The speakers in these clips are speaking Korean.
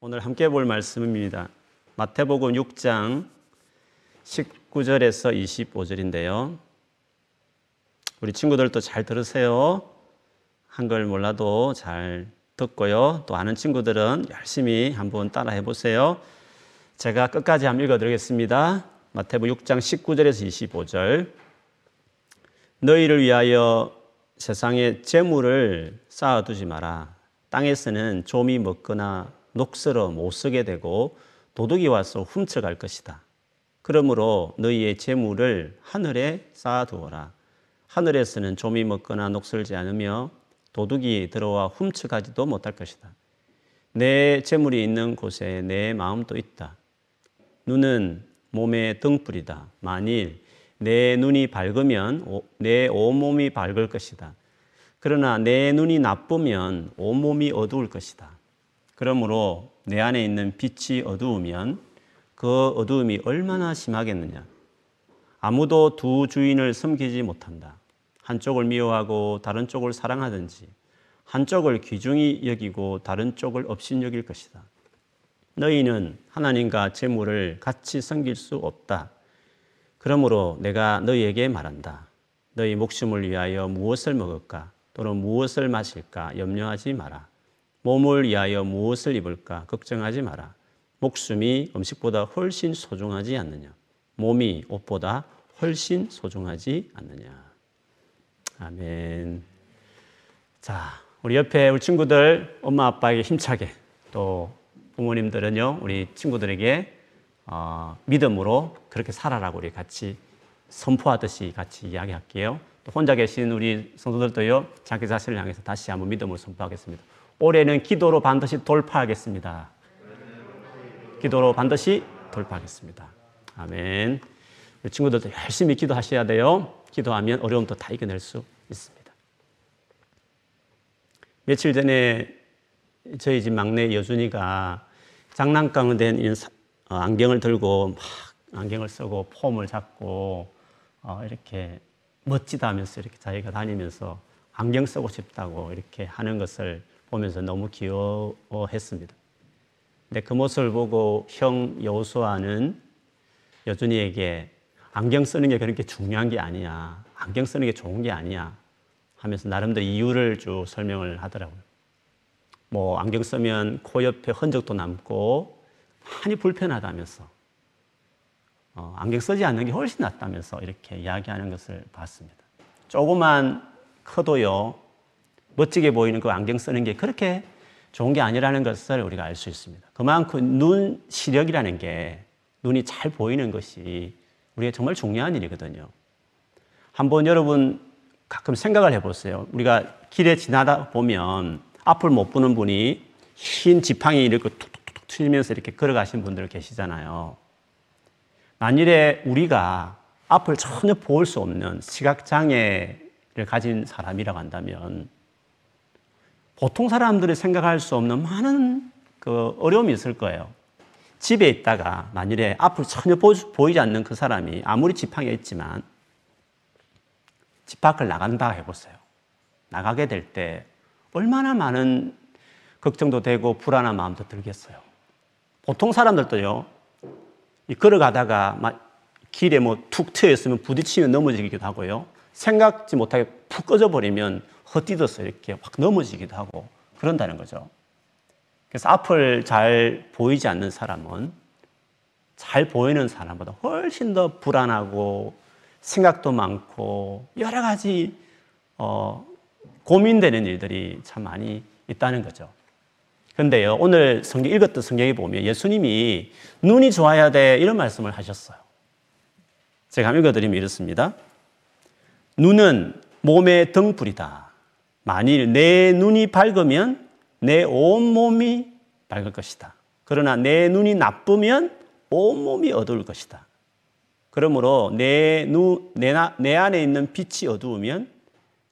오늘 함께 볼 말씀입니다. 마태복음 6장 19절에서 25절인데요. 우리 친구들도 잘 들으세요. 한글 몰라도 잘 듣고요. 또 아는 친구들은 열심히 한번 따라해 보세요. 제가 끝까지 한번 읽어 드리겠습니다. 마태복음 6장 19절에서 25절. 너희를 위하여 세상에 재물을 쌓아 두지 마라. 땅에서는 좀이 먹거나 녹슬어 못 쓰게 되고 도둑이 와서 훔쳐갈 것이다. 그러므로 너희의 재물을 하늘에 쌓아두어라. 하늘에서는 좀이 먹거나 녹슬지 않으며 도둑이 들어와 훔쳐가지도 못할 것이다. 내 재물이 있는 곳에 내 마음도 있다. 눈은 몸의 등불이다. 만일 내 눈이 밝으면 내 온몸이 밝을 것이다. 그러나 내 눈이 나쁘면 온몸이 어두울 것이다. 그러므로 내 안에 있는 빛이 어두우면 그 어두움이 얼마나 심하겠느냐. 아무도 두 주인을 섬기지 못한다. 한쪽을 미워하고 다른 쪽을 사랑하든지 한쪽을 귀중히 여기고 다른 쪽을 업신여길 것이다. 너희는 하나님과 재물을 같이 섬길 수 없다. 그러므로 내가 너희에게 말한다. 너희 목숨을 위하여 무엇을 먹을까 또는 무엇을 마실까 염려하지 마라. 몸을 위하여 무엇을 입을까 걱정하지 마라. 목숨이 음식보다 훨씬 소중하지 않느냐. 몸이 옷보다 훨씬 소중하지 않느냐. 아멘. 자, 우리 옆에 우리 친구들 엄마 아빠에게 힘차게 또 부모님들은요 우리 친구들에게 어, 믿음으로 그렇게 살아라고 우리 같이 선포하듯이 같이 이야기할게요. 또 혼자 계신 우리 성도들도요 자기 자신을 향해서 다시 한번 믿음을 선포하겠습니다. 올해는 기도로 반드시 돌파하겠습니다. 기도로 반드시 돌파하겠습니다. 아멘. 우리 친구들도 열심히 기도하셔야 돼요. 기도하면 어려움도 다 이겨낼 수 있습니다. 며칠 전에 저희 집 막내 여준이가 장난감으로 된 어, 안경을 들고 막 안경을 쓰고 폼을 잡고 어, 이렇게 멋지다 하면서 이렇게 자기가 다니면서 안경 쓰고 싶다고 이렇게 하는 것을 보면서 너무 귀여워했습니다. 근데 그 모습을 보고 형 여호수아는 여준이에게 안경 쓰는 게 그렇게 중요한 게 아니야. 안경 쓰는 게 좋은 게 아니야. 하면서 나름대로 이유를 쭉 설명을 하더라고요. 뭐 안경 쓰면 코 옆에 흔적도 남고 많이 불편하다면서 어, 안경 쓰지 않는 게 훨씬 낫다면서 이렇게 이야기하는 것을 봤습니다. 조그만 커도요 멋지게 보이는 그 안경 쓰는 게 그렇게 좋은 게 아니라는 것을 우리가 알 수 있습니다. 그만큼 눈 시력이라는 게 눈이 잘 보이는 것이 우리가 정말 중요한 일이거든요. 한번 여러분 가끔 생각을 해보세요. 우리가 길에 지나다 보면 앞을 못 보는 분이 흰 지팡이 이렇게 툭툭툭 치면서 이렇게 걸어가신 분들 계시잖아요. 만일에 우리가 앞을 전혀 볼 수 없는 시각장애를 가진 사람이라고 한다면 보통 사람들이 생각할 수 없는 많은 그 어려움이 있을 거예요. 집에 있다가 만일에 앞을 전혀 보이지 않는 그 사람이 아무리 지팡이가 있지만 집 밖을 나간다 해보세요. 나가게 될 때 얼마나 많은 걱정도 되고 불안한 마음도 들겠어요. 보통 사람들도요, 걸어가다가 막 길에 뭐 툭 트여 있으면 부딪히면 넘어지기도 하고요. 생각지 못하게 푹 꺼져버리면 헛디뎌서 이렇게 확 넘어지기도 하고 그런다는 거죠. 그래서 앞을 잘 보이지 않는 사람은 잘 보이는 사람보다 훨씬 더 불안하고 생각도 많고 여러 가지 어, 고민되는 일들이 참 많이 있다는 거죠. 근데요, 오늘 성경 읽었던 성경에 보면 예수님이 눈이 좋아야 돼 이런 말씀을 하셨어요. 제가 읽어드리면 이렇습니다. 눈은 몸의 등불이다. 만일 내 눈이 밝으면 내 온몸이 밝을 것이다. 그러나 내 눈이 나쁘면 온몸이 어두울 것이다. 그러므로 내, 눈, 내, 내 안에 있는 빛이 어두우면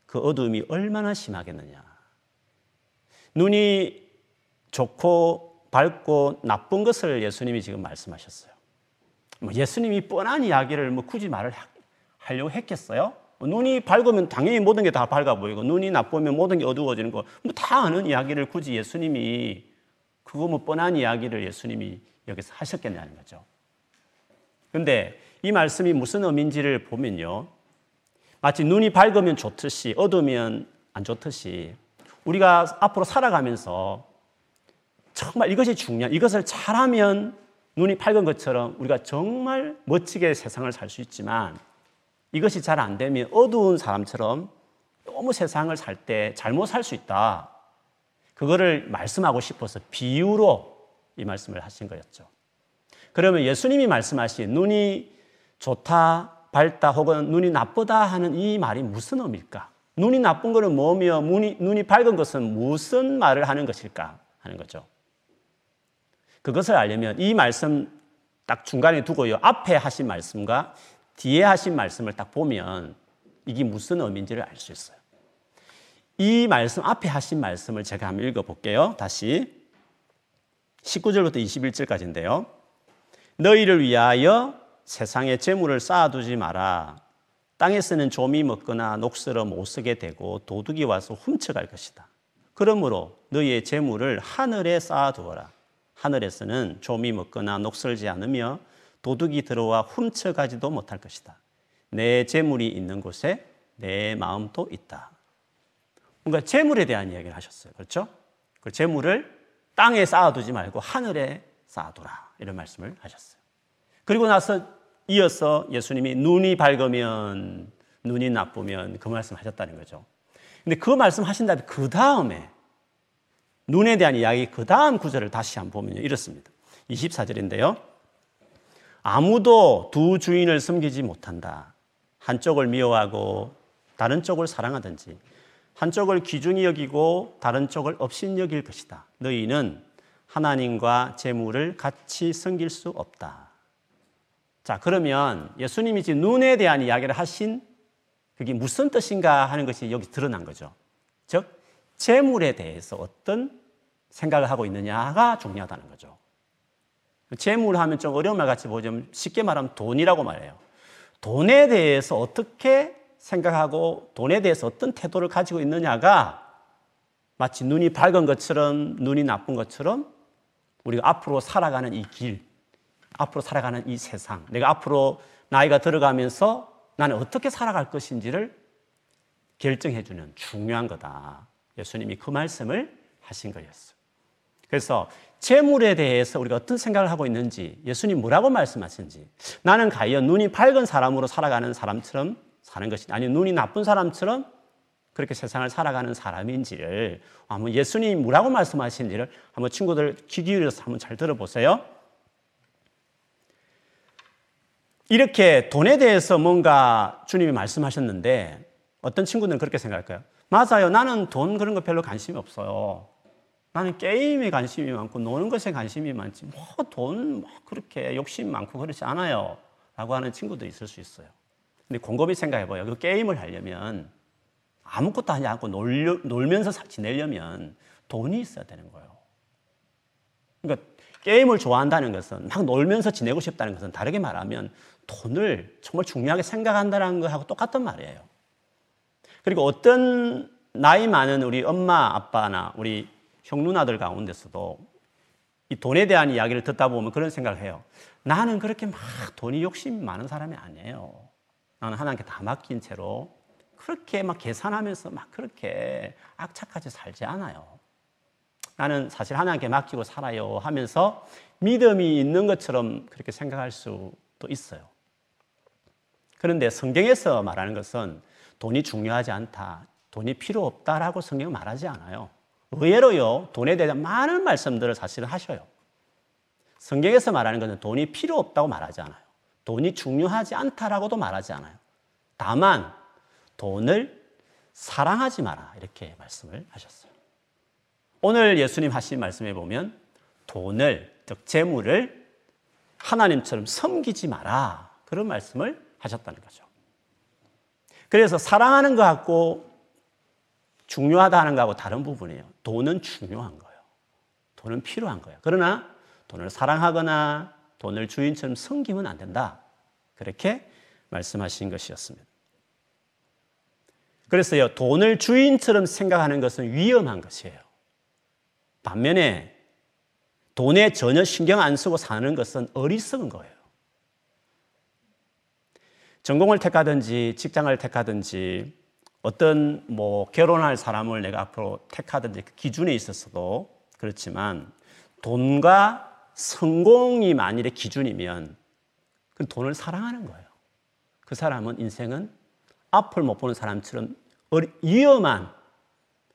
그 어두움이 얼마나 심하겠느냐. 눈이 좋고 밝고 나쁜 것을 예수님이 지금 말씀하셨어요. 뭐 예수님이 뻔한 이야기를 뭐 굳이 말을 하려고 했겠어요? 눈이 밝으면 당연히 모든 게 다 밝아 보이고 눈이 나쁘면 모든 게 어두워지는 거 뭐 다 아는 이야기를 굳이 예수님이 그거 뭐 뻔한 이야기를 예수님이 여기서 하셨겠냐는 거죠. 근데 이 말씀이 무슨 의미인지를 보면요. 마치 눈이 밝으면 좋듯이 어두우면 안 좋듯이 우리가 앞으로 살아가면서 정말 이것이 중요한 이것을 잘하면 눈이 밝은 것처럼 우리가 정말 멋지게 세상을 살 수 있지만 이것이 잘 안 되면 어두운 사람처럼 너무 세상을 살 때 잘못 살 수 있다. 그거를 말씀하고 싶어서 비유로 이 말씀을 하신 거였죠. 그러면 예수님이 말씀하신 눈이 좋다, 밝다 혹은 눈이 나쁘다 하는 이 말이 무슨 의미일까? 눈이 나쁜 것은 뭐며 눈이, 눈이 밝은 것은 무슨 말을 하는 것일까 하는 거죠. 그것을 알려면 이 말씀 딱 중간에 두고요. 앞에 하신 말씀과 뒤에 하신 말씀을 딱 보면 이게 무슨 의미인지를 알 수 있어요. 이 말씀 앞에 하신 말씀을 제가 한번 읽어 볼게요. 다시 19절부터 21절까지인데요. 너희를 위하여 세상에 재물을 쌓아두지 마라. 땅에 쓰는 조미 먹거나 녹슬어 못 쓰게 되고 도둑이 와서 훔쳐갈 것이다. 그러므로 너희의 재물을 하늘에 쌓아두어라. 하늘에서는 조미 먹거나 녹슬지 않으며 도둑이 들어와 훔쳐가지도 못할 것이다. 내 재물이 있는 곳에 내 마음도 있다. 뭔가 재물에 대한 이야기를 하셨어요. 그렇죠? 그 재물을 땅에 쌓아두지 말고 하늘에 쌓아두라. 이런 말씀을 하셨어요. 그리고 나서 이어서 예수님이 눈이 밝으면 눈이 나쁘면 그 말씀 하셨다는 거죠. 근데 그 말씀 하신 다음에 그 다음에 눈에 대한 이야기 그 다음 구절을 다시 한번 보면 이렇습니다. 24절인데요. 아무도 두 주인을 섬기지 못한다. 한쪽을 미워하고 다른 쪽을 사랑하든지 한쪽을 귀중히 여기고 다른 쪽을 업신 여길 것이다. 너희는 하나님과 재물을 같이 섬길 수 없다. 자, 그러면 예수님이 지금 눈에 대한 이야기를 하신 그게 무슨 뜻인가 하는 것이 여기 드러난 거죠. 즉, 재물에 대해서 어떤 생각을 하고 있느냐가 중요하다는 거죠. 재물 하면 좀 어려운 말 같이 보자면 쉽게 말하면 돈이라고 말해요. 돈에 대해서 어떻게 생각하고 돈에 대해서 어떤 태도를 가지고 있느냐가 마치 눈이 밝은 것처럼 눈이 나쁜 것처럼 우리가 앞으로 살아가는 이 길, 앞으로 살아가는 이 세상, 내가 앞으로 나이가 들어가면서 나는 어떻게 살아갈 것인지를 결정해주는 중요한 거다. 예수님이 그 말씀을 하신 거였어요. 그래서 재물에 대해서 우리가 어떤 생각을 하고 있는지 예수님 뭐라고 말씀하신지 나는 과연 눈이 밝은 사람으로 살아가는 사람처럼 사는 것이 아니 눈이 나쁜 사람처럼 그렇게 세상을 살아가는 사람인지를 한번 예수님이 뭐라고 말씀하시는지를 한번 친구들 귀 기울여서 한번 잘 들어보세요. 이렇게 돈에 대해서 뭔가 주님이 말씀하셨는데 어떤 친구들은 그렇게 생각할까요? 맞아요. 나는 돈 그런 거 별로 관심이 없어요. 나는 게임에 관심이 많고 노는 것에 관심이 많지 뭐돈 그렇게 욕심 많고 그렇지 않아요. 라고 하는 친구도 있을 수 있어요. 근데 곰곰이 생각해 봐요. 그 게임을 하려면 아무것도 하지 않고 놀려, 놀면서 지내려면 돈이 있어야 되는 거예요. 그러니까 게임을 좋아한다는 것은 막 놀면서 지내고 싶다는 것은 다르게 말하면 돈을 정말 중요하게 생각한다는 것하고 똑같은 말이에요. 그리고 어떤 나이 많은 우리 엄마, 아빠나 우리 형, 누나들 가운데서도 이 돈에 대한 이야기를 듣다 보면 그런 생각을 해요. 나는 그렇게 막 돈이 욕심이 많은 사람이 아니에요. 나는 하나님께 다 맡긴 채로 그렇게 막 계산하면서 막 그렇게 악착같이 살지 않아요. 나는 사실 하나님께 맡기고 살아요 하면서 믿음이 있는 것처럼 그렇게 생각할 수도 있어요. 그런데 성경에서 말하는 것은 돈이 중요하지 않다, 돈이 필요 없다라고 성경은 말하지 않아요. 의외로요, 돈에 대한 많은 말씀들을 사실은 하셔요. 성경에서 말하는 것은 돈이 필요 없다고 말하지 않아요. 돈이 중요하지 않다라고도 말하지 않아요. 다만, 돈을 사랑하지 마라. 이렇게 말씀을 하셨어요. 오늘 예수님 하신 말씀에 보면 돈을, 즉, 재물을 하나님처럼 섬기지 마라. 그런 말씀을 하셨다는 거죠. 그래서 사랑하는 것 같고 중요하다 하는 거하고 다른 부분이에요. 돈은 중요한 거예요. 돈은 필요한 거예요. 그러나 돈을 사랑하거나 돈을 주인처럼 섬기면 안 된다. 그렇게 말씀하신 것이었습니다. 그래서요, 돈을 주인처럼 생각하는 것은 위험한 것이에요. 반면에 돈에 전혀 신경 안 쓰고 사는 것은 어리석은 거예요. 전공을 택하든지 직장을 택하든지 어떤 뭐 결혼할 사람을 내가 앞으로 택하든지 그 기준에 있어서도 그렇지만 돈과 성공이 만일의 기준이면 그 돈을 사랑하는 거예요. 그 사람은 인생은 앞을 못 보는 사람처럼 위험한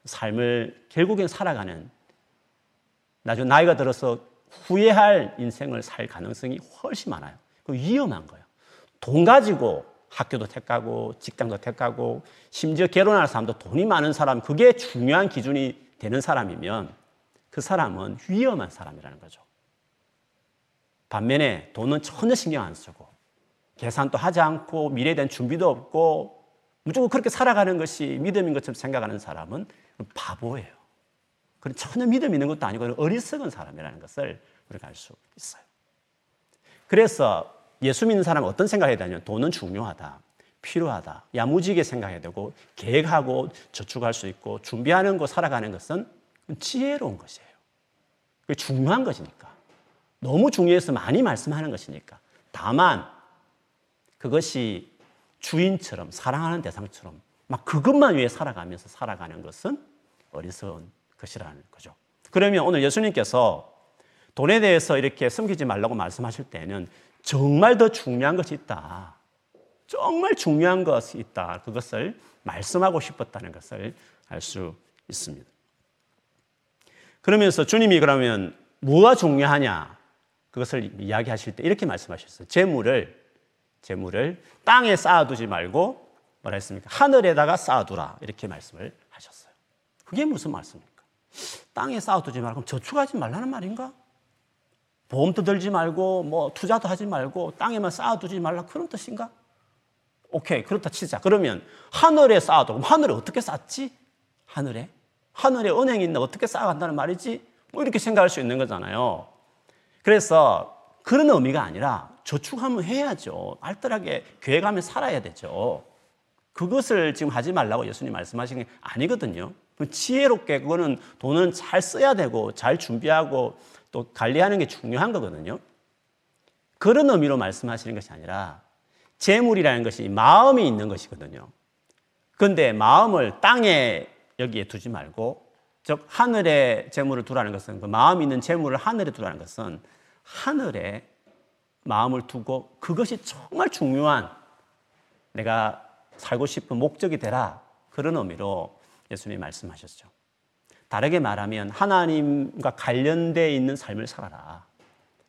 삶을 결국엔 살아가는 나중에 나이가 들어서 후회할 인생을 살 가능성이 훨씬 많아요. 그 위험한 거예요. 돈 가지고 학교도 택하고 직장도 택하고 심지어 결혼할 사람도 돈이 많은 사람 그게 중요한 기준이 되는 사람이면 그 사람은 위험한 사람이라는 거죠. 반면에 돈은 전혀 신경 안 쓰고 계산도 하지 않고 미래에 대한 준비도 없고 무조건 그렇게 살아가는 것이 믿음인 것처럼 생각하는 사람은 바보예요. 그런 전혀 믿음 있는 것도 아니고 어리석은 사람이라는 것을 우리가 알 수 있어요. 그래서 예수 믿는 사람은 어떤 생각을 해야 되냐면 돈은 중요하다. 필요하다. 야무지게 생각해야 되고 계획하고 저축할 수 있고 준비하는 거 살아가는 것은 지혜로운 것이에요. 그게 중요한 것이니까. 너무 중요해서 많이 말씀하는 것이니까. 다만 그것이 주인처럼 사랑하는 대상처럼 막 그것만 위해 살아가면서 살아가는 것은 어리석은 것이라는 거죠. 그러면 오늘 예수님께서 돈에 대해서 이렇게 숨기지 말라고 말씀하실 때는 정말 더 중요한 것이 있다. 정말 중요한 것이 있다. 그것을 말씀하고 싶었다는 것을 알 수 있습니다. 그러면서 주님이 그러면 뭐가 중요하냐? 그것을 이야기하실 때 이렇게 말씀하셨어요. 재물을 재물을 땅에 쌓아두지 말고 뭐라 했습니까? 하늘에다가 쌓아두라 이렇게 말씀을 하셨어요. 그게 무슨 말씀입니까? 땅에 쌓아두지 말고 저축하지 말라는 말인가? 보험도 들지 말고 뭐 투자도 하지 말고 땅에만 쌓아두지 말라 그런 뜻인가? 오케이 그렇다 치자. 그러면 하늘에 쌓아도 하늘에 어떻게 쌓지? 하늘에 하늘에 은행이 있는데 어떻게 쌓아간다는 말이지? 뭐 이렇게 생각할 수 있는 거잖아요. 그래서 그런 의미가 아니라 저축하면 해야죠. 알뜰하게 계획하며 살아야 되죠. 그것을 지금 하지 말라고 예수님 말씀하신 게 아니거든요. 지혜롭게 그거는 돈은 잘 써야 되고 잘 준비하고 또 관리하는 게 중요한 거거든요. 그런 의미로 말씀하시는 것이 아니라 재물이라는 것이 마음이 있는 것이거든요. 그런데 마음을 땅에 여기에 두지 말고 즉 하늘에 재물을 두라는 것은 그 마음 있는 재물을 하늘에 두라는 것은 하늘에 마음을 두고 그것이 정말 중요한 내가 살고 싶은 목적이 되라 그런 의미로 예수님이 말씀하셨죠. 다르게 말하면 하나님과 관련되어 있는 삶을 살아라.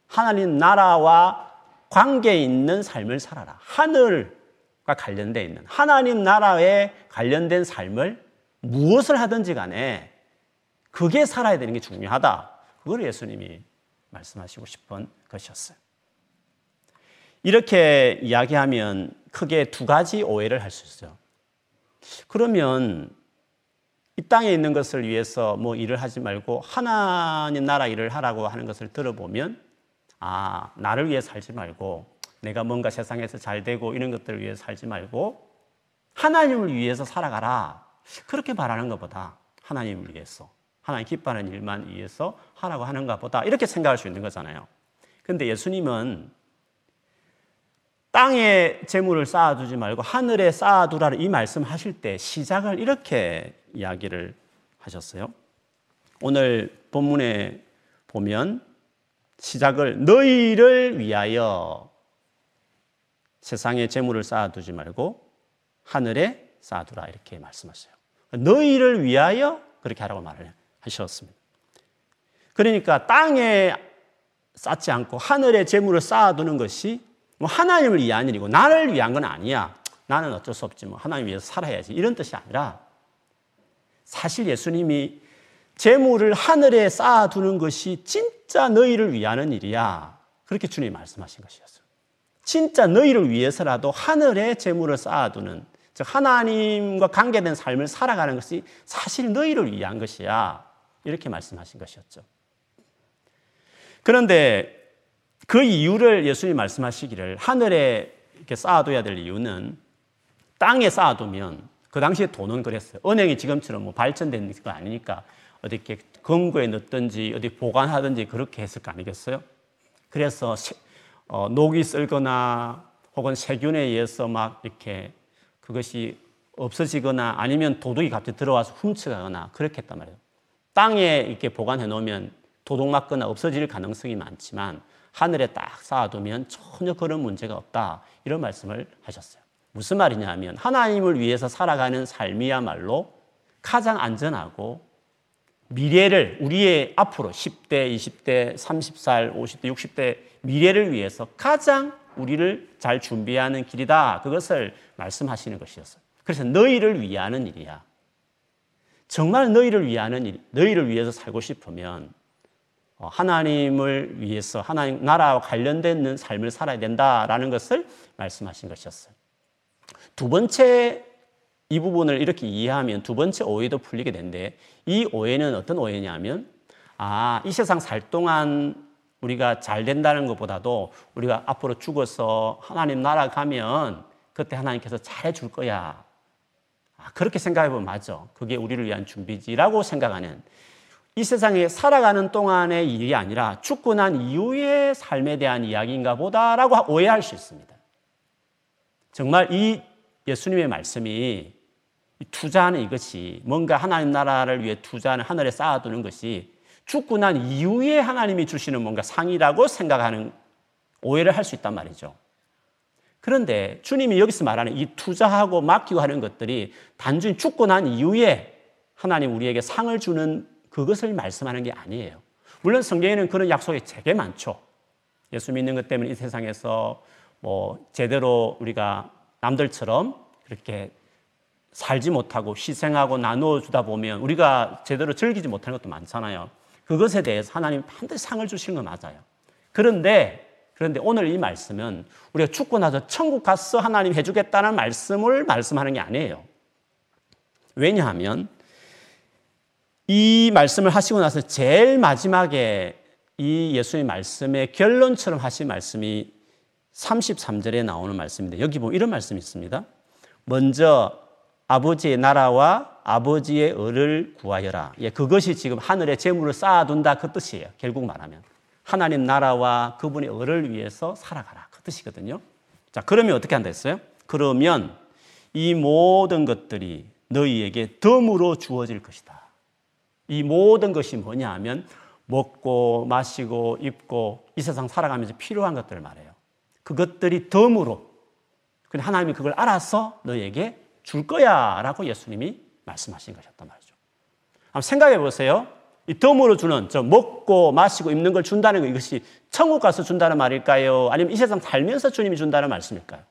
하나님 나라와 관계 있는 삶을 살아라. 하늘과 관련되어 있는 하나님 나라에 관련된 삶을 무엇을 하든지 간에 그게 살아야 되는 게 중요하다. 그걸 예수님이 말씀하시고 싶은 것이었어요. 이렇게 이야기하면 크게 두 가지 오해를 할 수 있어요. 그러면 이 땅에 있는 것을 위해서 뭐 일을 하지 말고 하나님 나라 일을 하라고 하는 것을 들어보면 아, 나를 위해 살지 말고 내가 뭔가 세상에서 잘 되고 이런 것들을 위해 살지 말고 하나님을 위해서 살아가라. 그렇게 말하는 것보다 하나님을 위해서 하나님 기뻐하는 일만 위해서 하라고 하는 것보다 이렇게 생각할 수 있는 거잖아요. 근데 예수님은 땅에 재물을 쌓아두지 말고 하늘에 쌓아두라 이 말씀 하실 때 시작을 이렇게 이야기를 하셨어요. 오늘 본문에 보면 시작을 너희를 위하여 세상에 재물을 쌓아두지 말고 하늘에 쌓아두라 이렇게 말씀하셨어요. 너희를 위하여 그렇게 하라고 말을 하셨습니다. 그러니까 땅에 쌓지 않고 하늘에 재물을 쌓아두는 것이 뭐 하나님을 위한 일이고 나를 위한 건 아니야. 나는 어쩔 수 없지 뭐 하나님 위해서 살아야지 이런 뜻이 아니라 사실 예수님이 재물을 하늘에 쌓아두는 것이 진짜 너희를 위하는 일이야. 그렇게 주님이 말씀하신 것이었어요. 진짜 너희를 위해서라도 하늘에 재물을 쌓아두는 즉 하나님과 관계된 삶을 살아가는 것이 사실 너희를 위한 것이야. 이렇게 말씀하신 것이었죠. 그런데 그 이유를 예수님이 말씀하시기를 하늘에 이렇게 쌓아둬야 될 이유는 땅에 쌓아두면 그 당시에 돈은 그랬어요. 은행이 지금처럼 뭐 발전된 거 아니니까 어디 이렇게 금고에 넣든지 어디 보관하든지 그렇게 했을 거 아니겠어요? 그래서 어, 녹이 쓸거나 혹은 세균에 의해서 막 이렇게 그것이 없어지거나 아니면 도둑이 갑자기 들어와서 훔쳐가거나 그렇게 했단 말이에요. 땅에 이렇게 보관해 놓으면 도둑 맞거나 없어질 가능성이 많지만 하늘에 딱 쌓아두면 전혀 그런 문제가 없다. 이런 말씀을 하셨어요. 무슨 말이냐면 하나님을 위해서 살아가는 삶이야말로 가장 안전하고 미래를 우리의 앞으로 10대, 20대, 30살, 50대, 60대 미래를 위해서 가장 우리를 잘 준비하는 길이다. 그것을 말씀하시는 것이었어요. 그래서 너희를 위하는 일이야. 정말 너희를 위하는 일, 너희를 위해서 살고 싶으면 어, 하나님을 위해서 하나님 나라와 관련된 삶을 살아야 된다라는 것을 말씀하신 것이었어요. 두 번째 이 부분을 이렇게 이해하면 두 번째 오해도 풀리게 되는데 이 오해는 어떤 오해냐면 아, 이 세상 살 동안 우리가 잘 된다는 것보다도 우리가 앞으로 죽어서 하나님 나라 가면 그때 하나님께서 잘해 줄 거야. 아, 그렇게 생각해 보면 맞아. 그게 우리를 위한 준비지라고 생각하는 이 세상에 살아가는 동안의 일이 아니라 죽고 난 이후의 삶에 대한 이야기인가 보다라고 오해할 수 있습니다. 정말 이 예수님의 말씀이 투자하는 이것이 뭔가 하나님 나라를 위해 투자하는 하늘에 쌓아두는 것이 죽고 난 이후에 하나님이 주시는 뭔가 상이라고 생각하는 오해를 할 수 있단 말이죠. 그런데 주님이 여기서 말하는 이 투자하고 맡기고 하는 것들이 단순히 죽고 난 이후에 하나님 우리에게 상을 주는 그것을 말씀하는 게 아니에요. 물론 성경에는 그런 약속이 되게 많죠. 예수 믿는 것 때문에 이 세상에서 뭐 제대로 우리가 남들처럼 그렇게 살지 못하고 희생하고 나누어 주다 보면 우리가 제대로 즐기지 못하는 것도 많잖아요. 그것에 대해서 하나님 반드시 상을 주시는 건 맞아요. 그런데 그런데 오늘 이 말씀은 우리가 죽고 나서 천국 가서 하나님 해주겠다는 말씀을 말씀하는 게 아니에요. 왜냐하면 이 말씀을 하시고 나서 제일 마지막에 이 예수의 말씀의 결론처럼 하신 말씀이 33절에 나오는 말씀인데 여기 보면 이런 말씀이 있습니다. 먼저 아버지의 나라와 아버지의 을을 구하여라. 예, 그것이 지금 하늘에 재물을 쌓아둔다 그 뜻이에요. 결국 말하면. 하나님 나라와 그분의 을을 위해서 살아가라. 그 뜻이거든요. 자, 그러면 어떻게 한다 했어요? 그러면 이 모든 것들이 너희에게 덤으로 주어질 것이다. 이 모든 것이 뭐냐 하면 먹고 마시고 입고 이 세상 살아가면서 필요한 것들을 말해요. 그것들이 덤으로. 근데 하나님이 그걸 알아서 너에게 줄 거야 라고 예수님이 말씀하신 것이었단 말이죠. 한번 생각해 보세요. 이 덤으로 주는, 저 먹고 마시고 입는 걸 준다는 것, 이것이 천국 가서 준다는 말일까요? 아니면 이 세상 살면서 주님이 준다는 말씀일까요?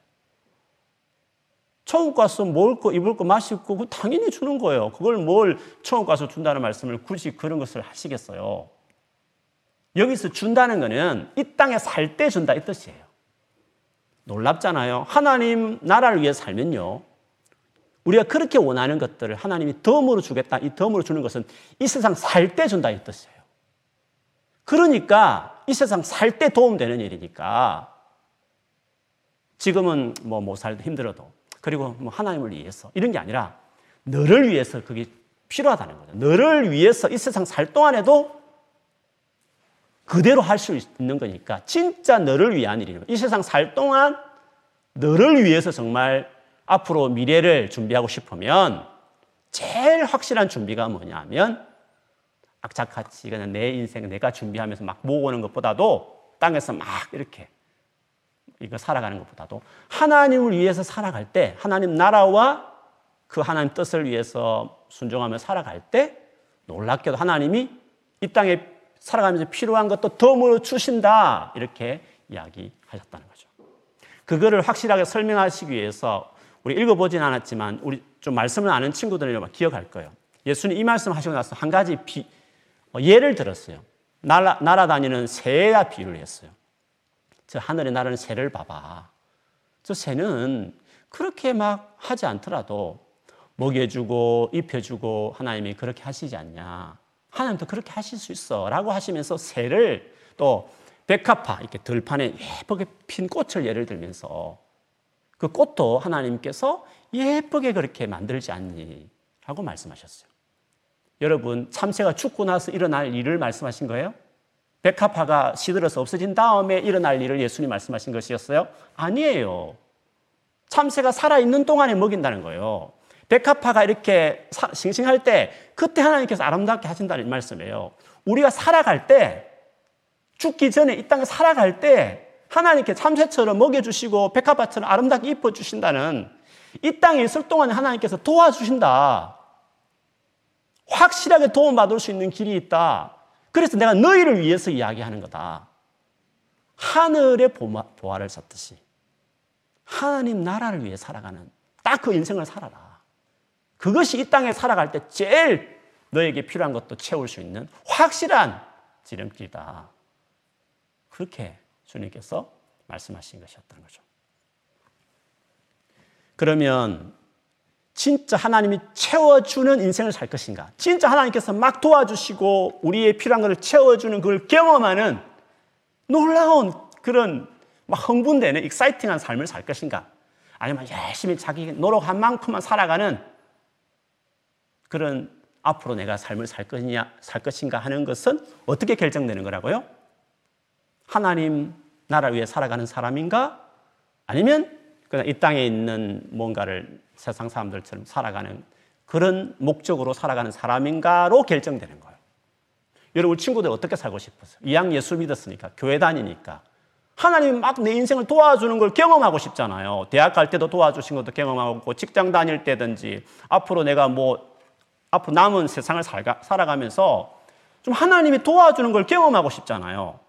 천국 가서 먹을 거, 입을 거, 마실 거, 그 당연히 주는 거예요. 그걸 뭘 천국 가서 준다는 말씀을 굳이 그런 것을 하시겠어요? 여기서 준다는 것은 이 땅에 살 때 준다 이 뜻이에요. 놀랍잖아요. 하나님 나라를 위해 살면요. 우리가 그렇게 원하는 것들을 하나님이 덤으로 주겠다. 이 덤으로 주는 것은 이 세상 살 때 준다 이 뜻이에요. 그러니까 이 세상 살 때 도움되는 일이니까 지금은 뭐 못 살도 힘들어도 그리고 뭐 하나님을 위해서 이런 게 아니라 너를 위해서 그게 필요하다는 거죠. 너를 위해서 이 세상 살 동안에도 그대로 할 수 있는 거니까 진짜 너를 위한 일이에요. 이 세상 살 동안 너를 위해서 정말 앞으로 미래를 준비하고 싶으면 제일 확실한 준비가 뭐냐면 악착같이 그냥 내 인생 내가 준비하면서 막 모으는 것보다도 땅에서 막 이렇게 이거 살아가는 것보다도 하나님을 위해서 살아갈 때 하나님 나라와 그 하나님 뜻을 위해서 순종하며 살아갈 때 놀랍게도 하나님이 이 땅에 살아가면서 필요한 것도 덤으로 주신다 이렇게 이야기하셨다는 거죠. 그거를 확실하게 설명하시기 위해서 우리 읽어보진 않았지만 우리 좀 말씀을 아는 친구들은 기억할 거예요. 예수님 이 말씀 하시고 나서 한 가지 비, 어, 예를 들었어요. 날아, 날아다니는 새야 비유를 했어요. 저 하늘에 나르는 새를 봐봐. 저 새는 그렇게 막 하지 않더라도 먹여주고 입혀주고 하나님이 그렇게 하시지 않냐. 하나님도 그렇게 하실 수 있어. 라고 하시면서 새를 또 백합화, 이렇게 들판에 예쁘게 핀 꽃을 예를 들면서 그 꽃도 하나님께서 예쁘게 그렇게 만들지 않니? 라고 말씀하셨어요. 여러분 참새가 죽고 나서 일어날 일을 말씀하신 거예요? 백합화가 시들어서 없어진 다음에 일어날 일을 예수님 말씀하신 것이었어요? 아니에요. 참새가 살아있는 동안에 먹인다는 거예요. 백합화가 이렇게 싱싱할 때 그때 하나님께서 아름답게 하신다는 말씀이에요. 우리가 살아갈 때 죽기 전에 이 땅에 살아갈 때 하나님께 참새처럼 먹여주시고 백합화처럼 아름답게 입어주신다는 이 땅에 있을 동안에 하나님께서 도와주신다. 확실하게 도움받을 수 있는 길이 있다. 그래서 내가 너희를 위해서 이야기하는 거다. 하늘의 보화를 썼듯이 하나님 나라를 위해 살아가는 딱 그 인생을 살아라. 그것이 이 땅에 살아갈 때 제일 너에게 필요한 것도 채울 수 있는 확실한 지름길이다. 그렇게 주님께서 말씀하신 것이었던 거죠. 그러면 진짜 하나님이 채워주는 인생을 살 것인가? 진짜 하나님께서 막 도와주시고 우리의 필요한 것을 채워주는 그걸 경험하는 놀라운 그런 막 흥분되는 익사이팅한 삶을 살 것인가? 아니면 열심히 자기 노력한 만큼만 살아가는 그런 앞으로 내가 삶을 살 것이냐, 살 것인가 하는 것은 어떻게 결정되는 거라고요? 하나님 나라를 위해 살아가는 사람인가? 아니면 그냥 이 땅에 있는 뭔가를 세상 사람들처럼 살아가는 그런 목적으로 살아가는 사람인가로 결정되는 거예요. 여러분 친구들 어떻게 살고 싶었어요? 이왕 예수 믿었으니까 교회 다니니까 하나님이 막 내 인생을 도와주는 걸 경험하고 싶잖아요. 대학 갈 때도 도와주신 것도 경험하고 직장 다닐 때든지 앞으로 내가 뭐 앞으로 남은 세상을 살아가면서 좀 하나님이 도와주는 걸 경험하고 싶잖아요.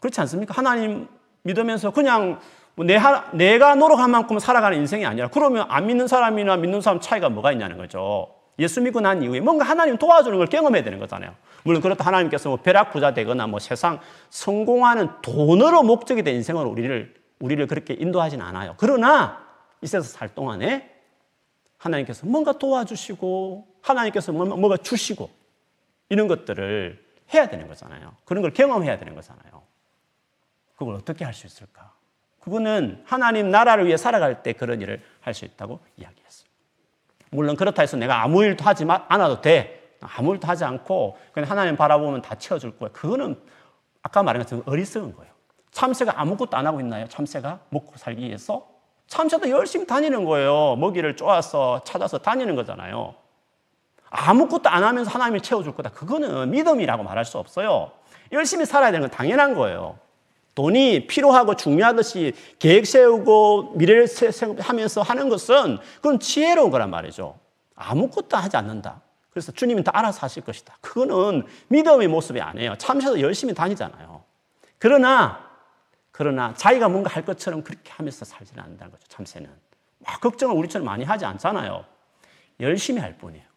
그렇지 않습니까? 하나님 믿으면서 그냥 뭐 내, 내가 노력한 만큼 살아가는 인생이 아니라 그러면 안 믿는 사람이나 믿는 사람 차이가 뭐가 있냐는 거죠. 예수 믿고 난 이후에 뭔가 하나님 도와주는 걸 경험해야 되는 거잖아요. 물론 그렇다 하나님께서 뭐 벼락 부자 되거나 뭐 세상 성공하는 돈으로 목적이 된 인생으로 우리를 우리를 그렇게 인도하진 않아요. 그러나 이 세상 살 동안에 하나님께서 뭔가 도와주시고 하나님께서 뭐, 뭔가 주시고 이런 것들을 해야 되는 거잖아요. 그런 걸 경험해야 되는 거잖아요. 그걸 어떻게 할 수 있을까? 그거는 하나님 나라를 위해 살아갈 때 그런 일을 할 수 있다고 이야기했어요. 물론 그렇다 해서 내가 아무 일도 하지 않아도 돼. 아무 일도 하지 않고 그냥 하나님 바라보면 다 채워줄 거야. 그거는 아까 말한 것처럼 어리석은 거예요. 참새가 아무것도 안 하고 있나요? 참새가 먹고 살기 위해서? 참새도 열심히 다니는 거예요. 먹이를 쪼아서 찾아서 다니는 거잖아요. 아무것도 안 하면서 하나님이 채워줄 거다. 그거는 믿음이라고 말할 수 없어요. 열심히 살아야 되는 건 당연한 거예요. 돈이 필요하고 중요하듯이 계획 세우고 미래를 하면서 하는 것은 그건 지혜로운 거란 말이죠. 아무것도 하지 않는다. 그래서 주님은 다 알아서 하실 것이다. 그거는 믿음의 모습이 아니에요. 참새도 열심히 다니잖아요. 그러나, 그러나 자기가 뭔가 할 것처럼 그렇게 하면서 살지는 않는다는 거죠. 참새는. 막 걱정을 우리처럼 많이 하지 않잖아요. 열심히 할 뿐이에요.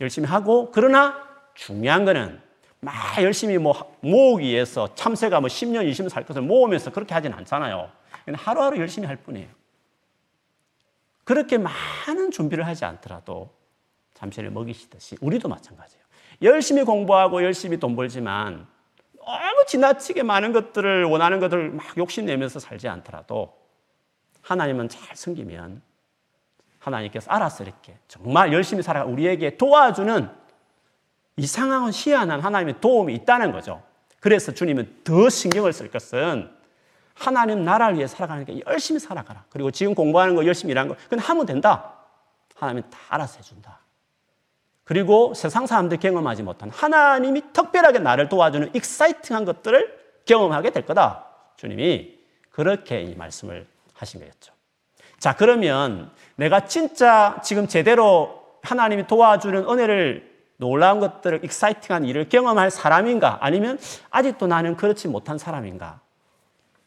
열심히 하고, 그러나 중요한 거는 막 열심히 뭐 모으기 위해서 참새가 뭐 10년, 20년 살 것을 모으면서 그렇게 하진 않잖아요. 하루하루 열심히 할 뿐이에요. 그렇게 많은 준비를 하지 않더라도 참새를 먹이시듯이 우리도 마찬가지예요. 열심히 공부하고 열심히 돈 벌지만 너무 지나치게 많은 것들을 원하는 것들을 막 욕심내면서 살지 않더라도 하나님은 잘 섬기면 하나님께서 알아서 이렇게 정말 열심히 살아 우리에게 도와주는 이상한 희한한 하나님의 도움이 있다는 거죠. 그래서 주님은 더 신경을 쓸 것은 하나님 나라를 위해 살아가는 게 열심히 살아가라. 그리고 지금 공부하는 거 열심히 일하는 거 그건 하면 된다. 하나님은 다 알아서 해준다. 그리고 세상 사람들이 경험하지 못한 하나님이 특별하게 나를 도와주는 exciting한 것들을 경험하게 될 거다. 주님이 그렇게 이 말씀을 하신 거였죠. 자, 그러면 내가 진짜 지금 제대로 하나님이 도와주는 은혜를 놀라운 것들을 exciting한 일을 경험할 사람인가 아니면 아직도 나는 그렇지 못한 사람인가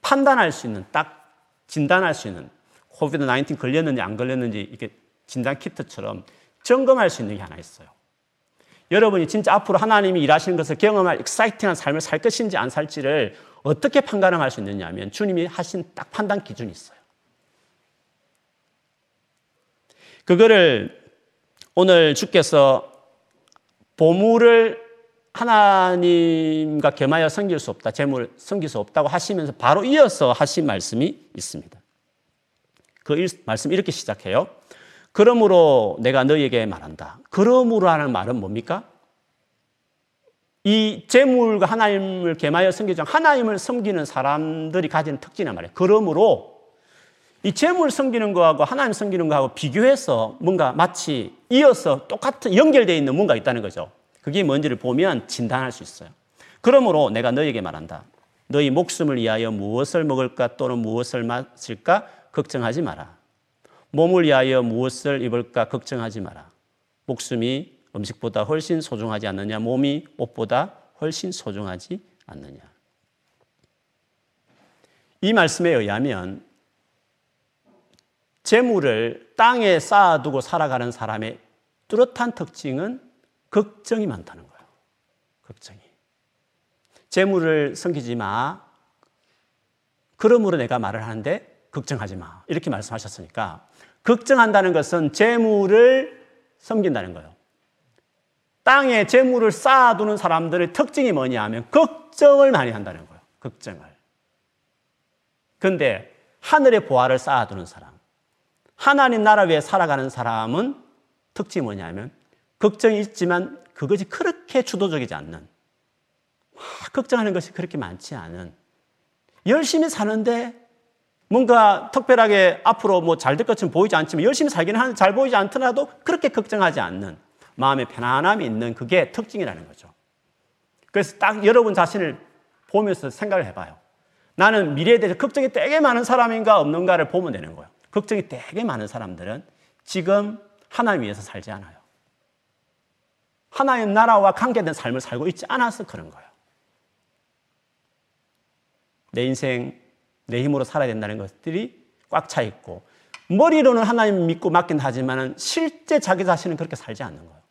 판단할 수 있는 딱 진단할 수 있는 COVID 19 걸렸는지 안 걸렸는지 이렇게 진단 키트처럼 점검할 수 있는 게 하나 있어요. 여러분이 진짜 앞으로 하나님이 일하시는 것을 경험할 exciting한 삶을 살 것인지 안 살지를 어떻게 판가름할 수 있느냐 하면 주님이 하신 딱 판단 기준이 있어요. 그거를 오늘 주께서 보물을 하나님과 겸하여 섬길 수 없다. 재물 섬길 수 없다고 하시면서 바로 이어서 하신 말씀이 있습니다. 그 말씀 이렇게 시작해요. 그러므로 내가 너희에게 말한다. 그러므로 하는 말은 뭡니까? 이 재물과 하나님을 개마여 섬기죠. 하나님을 섬기는 사람들이 가진 특징이란 말이에요. 그러므로 이 재물 섬기는 거하고 하나님 섬기는 거하고 비교해서 뭔가 마치 이어서 똑같은 연결되어 있는 뭔가 있다는 거죠. 그게 뭔지를 보면 진단할 수 있어요. 그러므로 내가 너에게 말한다. 너희 목숨을 위하여 무엇을 먹을까 또는 무엇을 마실까 걱정하지 마라. 몸을 위하여 무엇을 입을까 걱정하지 마라. 목숨이 음식보다 훨씬 소중하지 않느냐? 몸이 옷보다 훨씬 소중하지 않느냐? 이 말씀에 의하면 재물을 땅에 쌓아두고 살아가는 사람의 뚜렷한 특징은 걱정이 많다는 거예요. 걱정이. 재물을 섬기지 마. 그러므로 내가 말을 하는데 걱정하지 마. 이렇게 말씀하셨으니까 걱정한다는 것은 재물을 섬긴다는 거예요. 땅에 재물을 쌓아두는 사람들의 특징이 뭐냐 하면 걱정을 많이 한다는 거예요. 걱정을. 근데 하늘의 보화를 쌓아두는 사람, 하나님 나라 위에 살아가는 사람은 특징이 뭐냐면 걱정이 있지만 그것이 그렇게 주도적이지 않는 막 걱정하는 것이 그렇게 많지 않은 열심히 사는데 뭔가 특별하게 앞으로 뭐 잘 될 것처럼 보이지 않지만 열심히 살기는 하는데 잘 보이지 않더라도 그렇게 걱정하지 않는 마음의 편안함이 있는 그게 특징이라는 거죠. 그래서 딱 여러분 자신을 보면서 생각을 해봐요. 나는 미래에 대해서 걱정이 되게 많은 사람인가 없는가를 보면 되는 거예요. 걱정이 되게 많은 사람들은 지금 하나님 위해서 살지 않아요. 하나님 나라와 관계된 삶을 살고 있지 않아서 그런 거예요. 내 인생, 내 힘으로 살아야 된다는 것들이 꽉 차 있고, 머리로는 하나님 믿고 맡긴 하지만 실제 자기 자신은 그렇게 살지 않는 거예요.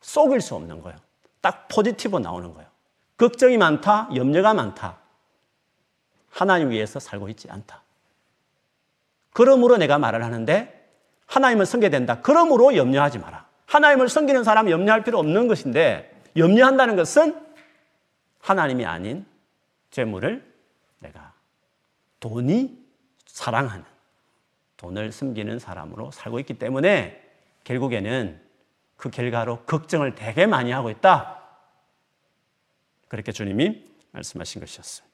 속일 수 없는 거예요. 딱 포지티브 나오는 거예요. 걱정이 많다, 염려가 많다. 하나님 위해서 살고 있지 않다. 그러므로 내가 말을 하는데 하나님을 섬겨야 된다. 그러므로 염려하지 마라. 하나님을 섬기는 사람은 염려할 필요 없는 것인데 염려한다는 것은 하나님이 아닌 재물을 내가 돈이 사랑하는 돈을 섬기는 사람으로 살고 있기 때문에 결국에는 그 결과로 걱정을 되게 많이 하고 있다. 그렇게 주님이 말씀하신 것이었어요.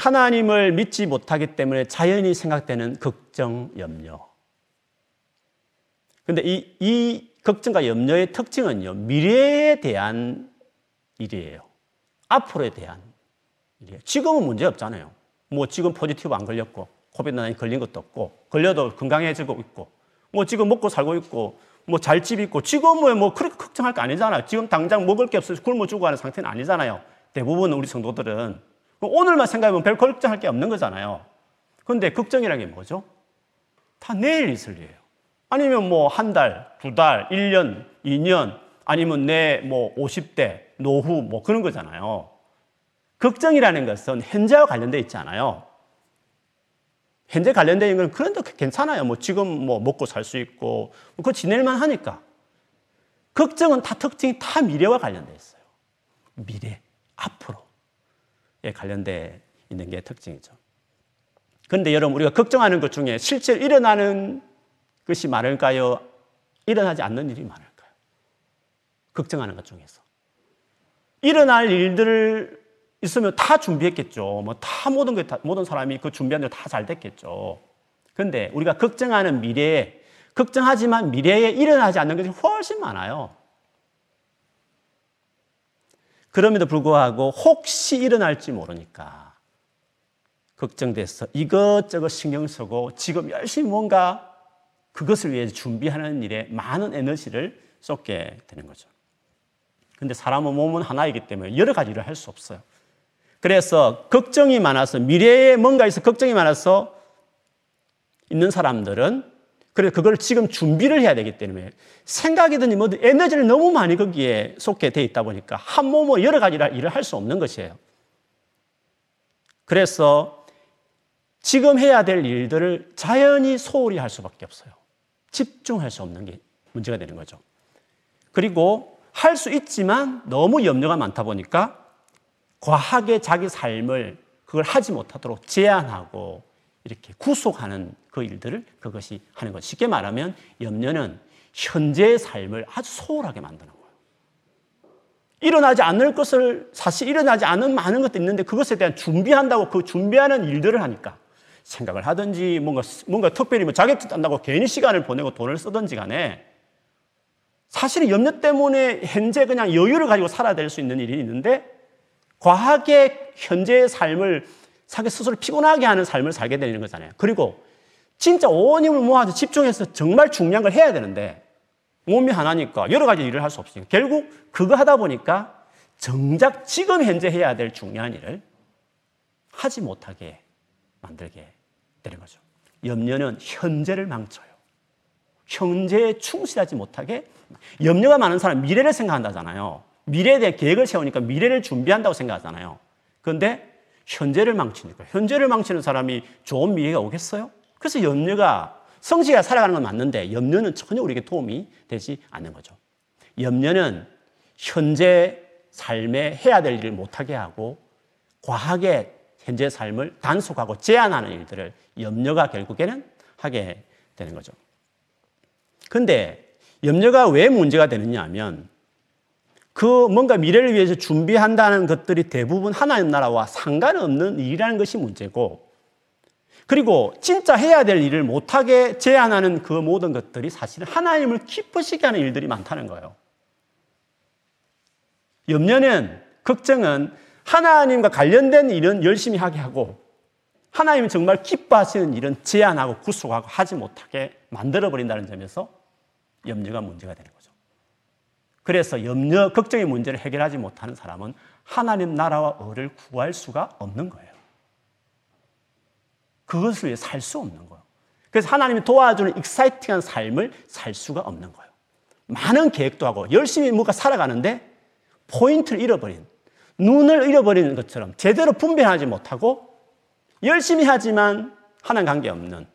하나님을 믿지 못하기 때문에 자연히 생각되는 걱정, 염려. 근데 이, 이 걱정과 염려의 특징은요, 미래에 대한 일이에요. 앞으로에 대한 일이에요. 지금은 문제 없잖아요. 뭐 지금 포지티브 안 걸렸고, 코비드19 걸린 것도 없고, 걸려도 건강해지고 있고, 뭐 지금 먹고 살고 있고, 뭐 잘 집 있고, 지금은 뭐 그렇게 걱정할 거 아니잖아요. 지금 당장 먹을 게 없어서 굶어 죽고 하는 상태는 아니잖아요. 대부분 우리 성도들은. 오늘만 생각하면 별 걱정할 게 없는 거잖아요. 근데 걱정이라는 게 뭐죠? 다 내일 있을 일이에요. 아니면 뭐 한 달, 두 달, 1년, 2년, 아니면 내 뭐 50대, 노후 뭐 그런 거잖아요. 걱정이라는 것은 현재와 관련돼 있지 않아요. 현재 관련된 건 그런데 괜찮아요. 뭐 지금 뭐 먹고 살 수 있고 뭐 그거 지낼만 하니까. 걱정은 다 특징이 다 미래와 관련돼 있어요. 미래, 앞으로. 에 관련돼 있는 게 특징이죠. 그런데 여러분 우리가 걱정하는 것 중에 실제로 일어나는 것이 많을까요? 일어나지 않는 일이 많을까요? 걱정하는 것 중에서. 일어날 일들을 있으면 다 준비했겠죠. 뭐 다 모든 게 다, 모든 사람이 그 준비한 대로 다 잘 됐겠죠. 근데 우리가 걱정하는 미래에 걱정하지만 미래에 일어나지 않는 것이 훨씬 많아요. 그럼에도 불구하고 혹시 일어날지 모르니까 걱정돼서 이것저것 신경 쓰고 지금 열심히 뭔가 그것을 위해 준비하는 일에 많은 에너지를 쏟게 되는 거죠. 근데 사람은 몸은 하나이기 때문에 여러 가지 일을 할 수 없어요. 그래서 걱정이 많아서 미래에 뭔가 있어 걱정이 많아서 있는 사람들은 그래서 그걸 지금 준비를 해야 되기 때문에 생각이든지 뭐든 에너지를 너무 많이 거기에 쏟게 돼 있다 보니까 한 몸으로 여러 가지 일을 할 수 없는 것이에요. 그래서 지금 해야 될 일들을 자연히 소홀히 할 수밖에 없어요. 집중할 수 없는 게 문제가 되는 거죠. 그리고 할 수 있지만 너무 염려가 많다 보니까 과하게 자기 삶을 그걸 하지 못하도록 제한하고 이렇게 구속하는 그 일들을 그것이 하는 것. 쉽게 말하면 염려는 현재의 삶을 아주 소홀하게 만드는 거예요. 일어나지 않을 것을 사실 일어나지 않은 많은 것도 있는데 그것에 대한 준비한다고 그 준비하는 일들을 하니까 생각을 하든지 뭔가 뭔가 특별히 뭐 자격증 딴다고 괜히 시간을 보내고 돈을 쓰든지 간에 사실은 염려 때문에 현재 그냥 여유를 가지고 살아야 될 수 있는 일이 있는데 과하게 현재의 삶을 자기 스스로 피곤하게 하는 삶을 살게 되는 거잖아요. 그리고 진짜 온 힘을 모아서 집중해서 정말 중요한 걸 해야 되는데 몸이 하나니까 여러 가지 일을 할 수 없으니까 결국 그거 하다 보니까 정작 지금 현재 해야 될 중요한 일을 하지 못하게 만들게 되는 거죠. 염려는 현재를 망쳐요. 현재에 충실하지 못하게 염려가 많은 사람 미래를 생각한다잖아요. 미래에 대한 계획을 세우니까 미래를 준비한다고 생각하잖아요. 그런데 현재를 망치니까 현재를 망치는 사람이 좋은 미래가 오겠어요? 그래서 염려가 성실하게 살아가는 건 맞는데 염려는 전혀 우리에게 도움이 되지 않는 거죠. 염려는 현재 삶에 해야 될 일을 못하게 하고 과하게 현재 삶을 단속하고 제한하는 일들을 염려가 결국에는 하게 되는 거죠. 근데 염려가 왜 문제가 되느냐 하면 그 뭔가 미래를 위해서 준비한다는 것들이 대부분 하나님 나라와 상관없는 일이라는 것이 문제고 그리고 진짜 해야 될 일을 못하게 제한하는 그 모든 것들이 사실은 하나님을 기쁘시게 하는 일들이 많다는 거예요. 염려는, 걱정은 하나님과 관련된 일은 열심히 하게 하고 하나님이 정말 기뻐하시는 일은 제한하고 구속하고 하지 못하게 만들어버린다는 점에서 염려가 문제가 되는 거죠. 그래서 염려, 걱정의 문제를 해결하지 못하는 사람은 하나님 나라와 을을 구할 수가 없는 거예요. 그것을 위해 살 수 없는 거예요. 그래서 하나님이 도와주는 exciting한 삶을 살 수가 없는 거예요. 많은 계획도 하고 열심히 뭔가 살아가는데 포인트를 잃어버린, 눈을 잃어버리는 것처럼 제대로 분별하지 못하고 열심히 하지만 하나님 관계없는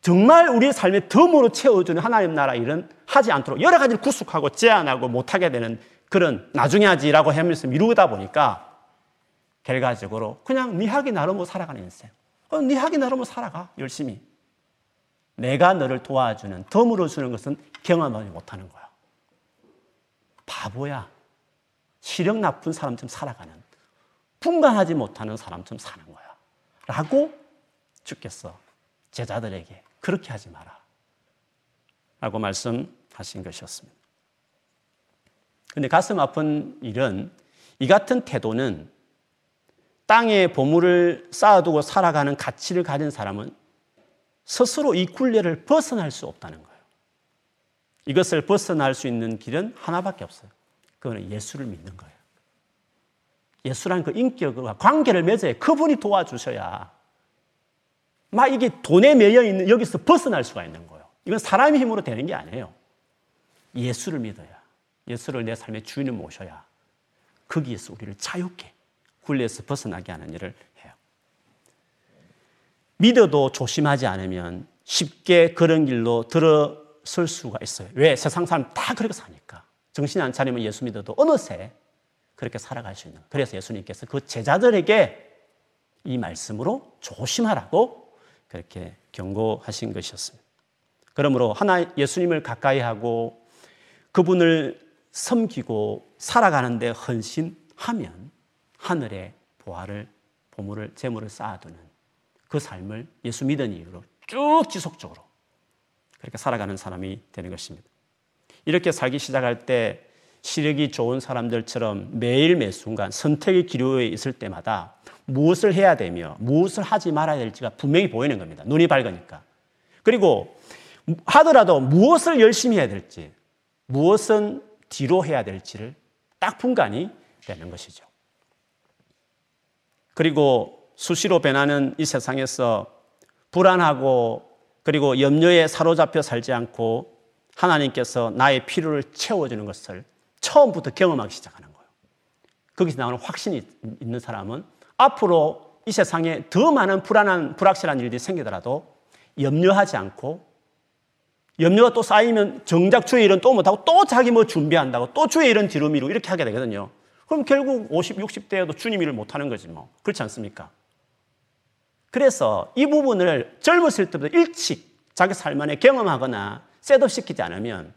정말 우리의 삶에 덤으로 채워주는 하나님 나라 일은 하지 않도록 여러 가지를 구속하고 제한하고 못하게 되는 그런 나중에 하지라고 하면서 미루다 보니까 결과적으로 그냥 네 하기 나름으로 살아가는 인생. 어, 네 하기 나름으로 살아가 열심히. 내가 너를 도와주는 덤으로 주는 것은 경험하지 못하는 거야. 바보야. 시력 나쁜 사람처럼 살아가는 분간하지 못하는 사람처럼 사는 거야. 라고 죽겠어. 제자들에게 그렇게 하지 마라. 라고 말씀하신 것이었습니다. 근데 가슴 아픈 일은 이 같은 태도는 땅에 보물을 쌓아두고 살아가는 가치를 가진 사람은 스스로 이 굴레를 벗어날 수 없다는 거예요. 이것을 벗어날 수 있는 길은 하나밖에 없어요. 그거는 예수를 믿는 거예요. 예수란 그 인격과 관계를 맺어야 그분이 도와주셔야 막 이게 돈에 매여 있는 여기서 벗어날 수가 있는 거예요. 이건 사람의 힘으로 되는 게 아니에요. 예수를 믿어야. 예수를 내 삶의 주인을 모셔야 거기에서 우리를 자유케 굴레에서 벗어나게 하는 일을 해요. 믿어도 조심하지 않으면 쉽게 그런 길로 들어설 수가 있어요. 왜? 세상 사람 다 그렇게 사니까. 정신이 안 차리면 예수 믿어도 어느새 그렇게 살아갈 수 있는. 그래서 예수님께서 그 제자들에게 이 말씀으로 조심하라고 그렇게 경고하신 것이었습니다. 그러므로 하나 예수님을 가까이 하고 그분을 섬기고 살아가는데 헌신하면 하늘에 보화를 보물을 재물을 쌓아두는 그 삶을 예수 믿은 이유로 쭉 지속적으로 그렇게 살아가는 사람이 되는 것입니다. 이렇게 살기 시작할 때 시력이 좋은 사람들처럼 매일 매 순간 선택의 기로에 있을 때마다 무엇을 해야 되며 무엇을 하지 말아야 될지가 분명히 보이는 겁니다. 눈이 밝으니까. 그리고 하더라도 무엇을 열심히 해야 될지, 무엇은 뒤로 해야 될지를 딱 분간이 되는 것이죠. 그리고 수시로 변하는 이 세상에서 불안하고 그리고 염려에 사로잡혀 살지 않고 하나님께서 나의 필요를 채워주는 것을 처음부터 경험하기 시작하는 거예요. 거기서 나오는 확신이 있는 사람은 앞으로 이 세상에 더 많은 불안한, 불확실한 일들이 생기더라도 염려하지 않고 염려가 또 쌓이면 정작 주의 일은 또 못하고 또 자기 뭐 준비한다고 또 주의 일은 뒤로 미루고 이렇게 하게 되거든요. 그럼 결국 50, 60대에도 주님 일을 못하는 거지 뭐. 그렇지 않습니까? 그래서 이 부분을 젊었을 때부터 일찍 자기 삶 안에 경험하거나 셋업시키지 않으면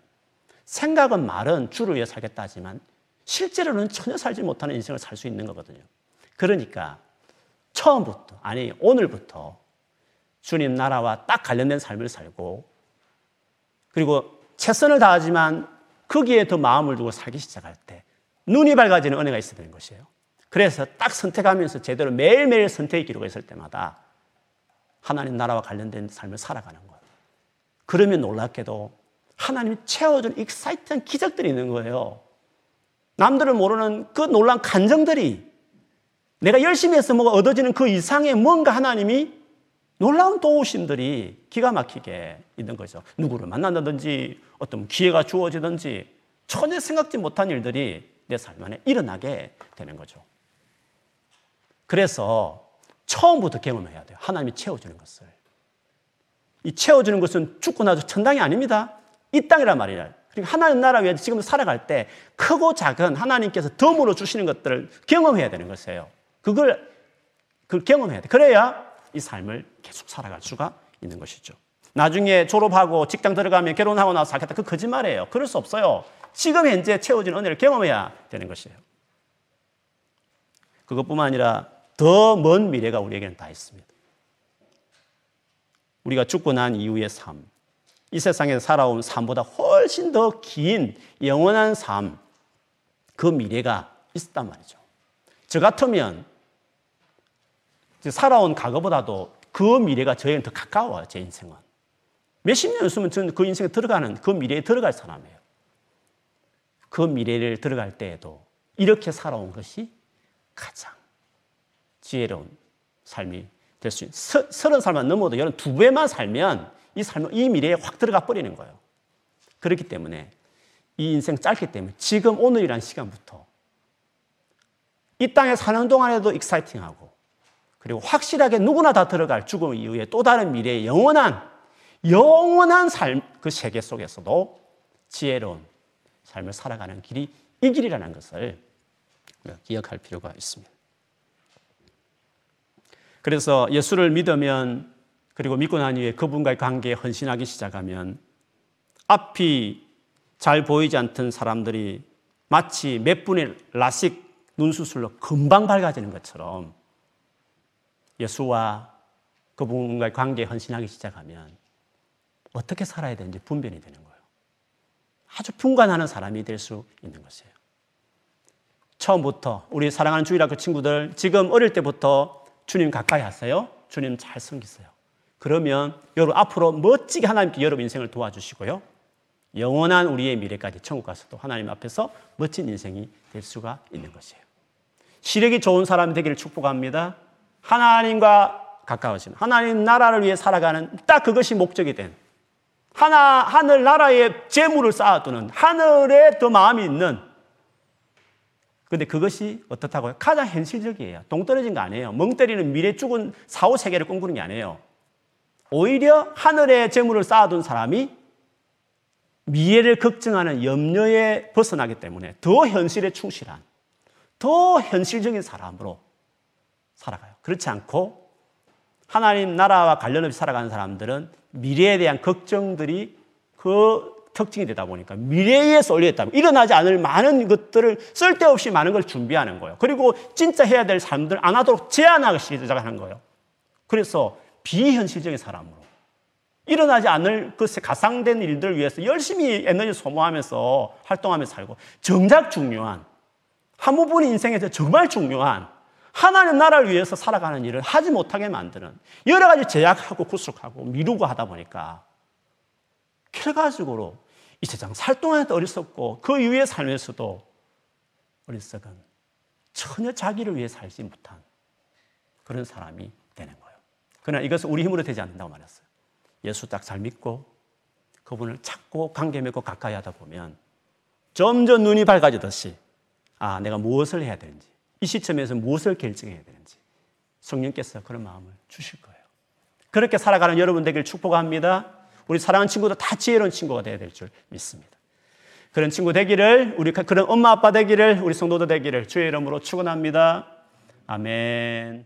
생각은 말은 주를 위해 살겠다 하지만 실제로는 전혀 살지 못하는 인생을 살 수 있는 거거든요. 그러니까 처음부터, 아니, 오늘부터 주님 나라와 딱 관련된 삶을 살고 그리고 최선을 다하지만 거기에 더 마음을 두고 살기 시작할 때 눈이 밝아지는 은혜가 있어야 되는 것이에요. 그래서 딱 선택하면서 제대로 매일매일 선택의 기로가 있을 때마다 하나님 나라와 관련된 삶을 살아가는 거예요. 그러면 놀랍게도 하나님이 채워준 익사이트한 기적들이 있는 거예요. 남들은 모르는 그 놀란 간정들이 내가 열심히 해서 뭐가 얻어지는 그 이상의 뭔가 하나님이 놀라운 도우심들이 기가 막히게 있는 거죠. 누구를 만난다든지 어떤 기회가 주어지든지 전혀 생각지 못한 일들이 내 삶 안에 일어나게 되는 거죠. 그래서 처음부터 경험해야 돼요. 하나님이 채워주는 것을. 이 채워주는 것은 죽고 나서 천당이 아닙니다. 이 땅이란 말이에요. 그리고 하나님 나라 위에 지금 살아갈 때 크고 작은 하나님께서 덤으로 주시는 것들을 경험해야 되는 것이에요. 그걸, 그걸 경험해야 돼. 그래야 이 삶을 계속 살아갈 수가 있는 것이죠. 나중에 졸업하고 직장 들어가면 결혼하고 나서 살겠다. 그 거짓말이에요. 그럴 수 없어요. 지금 현재 채워진 은혜를 경험해야 되는 것이에요. 그것뿐만 아니라 더 먼 미래가 우리에게는 다 있습니다. 우리가 죽고 난 이후의 삶, 이 세상에서 살아온 삶보다 훨씬 더 긴 영원한 삶, 그 미래가 있단 말이죠. 저 같으면 살아온 과거보다도 그 미래가 저에게는 더 가까워요, 제 인생은. 몇십 년 있으면 저는 그 인생에 들어가는, 그 미래에 들어갈 사람이에요. 그 미래를 들어갈 때에도 이렇게 살아온 것이 가장 지혜로운 삶이 될 수 있는. 서른 살만 넘어도 여러분 두 배만 살면 이 삶은 이 미래에 확 들어가 버리는 거예요. 그렇기 때문에 이 인생 짧기 때문에 지금 오늘이란 시간부터 이 땅에 사는 동안에도 익사이팅하고 그리고 확실하게 누구나 다 들어갈 죽음 이후에 또 다른 미래의 영원한 영원한 삶 그 세계 속에서도 지혜로운 삶을 살아가는 길이 이 길이라는 것을 기억할 필요가 있습니다. 그래서 예수를 믿으면 그리고 믿고 난 이후에 그분과의 관계에 헌신하기 시작하면 앞이 잘 보이지 않던 사람들이 마치 몇 분의 라식 눈 수술로 금방 밝아지는 것처럼 예수와 그분과의 관계에 헌신하기 시작하면 어떻게 살아야 되는지 분별이 되는 거예요. 아주 분간하는 사람이 될 수 있는 것이에요. 처음부터 우리 사랑하는 주일학 교 친구들 지금 어릴 때부터 주님 가까이 하세요. 주님 잘 섬기세요. 그러면 여러분 앞으로 멋지게 하나님께 여러분 인생을 도와주시고요. 영원한 우리의 미래까지 천국 가서도 하나님 앞에서 멋진 인생이 될 수가 있는 것이에요. 시력이 좋은 사람이 되기를 축복합니다. 하나님과 가까워지는 하나님 나라를 위해 살아가는 딱 그것이 목적이 된 하나 하늘 나라의 재물을 쌓아두는 하늘에 더 마음이 있는 근데 그것이 어떻다고요? 가장 현실적이에요. 동떨어진 거 아니에요. 멍 때리는 미래 죽은 사후 세계를 꿈꾸는 게 아니에요. 오히려 하늘에 재물을 쌓아둔 사람이 미래를 걱정하는 염려에 벗어나기 때문에 더 현실에 충실한, 더 현실적인 사람으로 살아가요. 그렇지 않고 하나님 나라와 관련 없이 살아가는 사람들은 미래에 대한 걱정들이 그 특징이 되다 보니까 미래에 쏠려있다. 일어나지 않을 많은 것들을 쓸데없이 많은 걸 준비하는 거예요. 그리고 진짜 해야 될 삶들 안 하도록 제한하기 시작하는 거예요. 그래서 비현실적인 사람으로 일어나지 않을 그 가상된 일들을 위해서 열심히 에너지 소모하면서 활동하면서 살고 정작 중요한 한 부분 인생에서 정말 중요한 하나님 나라를 위해서 살아가는 일을 하지 못하게 만드는 여러 가지 제약하고 구속하고 미루고 하다 보니까 결과적으로 이 세상 살 동안에도 어리석고 그 이후의 삶에서도 어리석은 전혀 자기를 위해 살지 못한 그런 사람이 되는 거예요. 그러나 이것은 우리 힘으로 되지 않는다고 말했어요. 예수 딱 잘 믿고 그분을 찾고 관계 맺고 가까이 하다 보면 점점 눈이 밝아지듯이 아, 내가 무엇을 해야 되는지 이 시점에서 무엇을 결정해야 되는지 성령께서 그런 마음을 주실 거예요. 그렇게 살아가는 여러분 되길 축복합니다. 우리 사랑하는 친구도 다 지혜로운 친구가 되어야 될 줄 믿습니다. 그런 친구 되기를, 우리 그런 엄마 아빠 되기를, 우리 성도도 되기를 주의 이름으로 축원합니다. 아멘.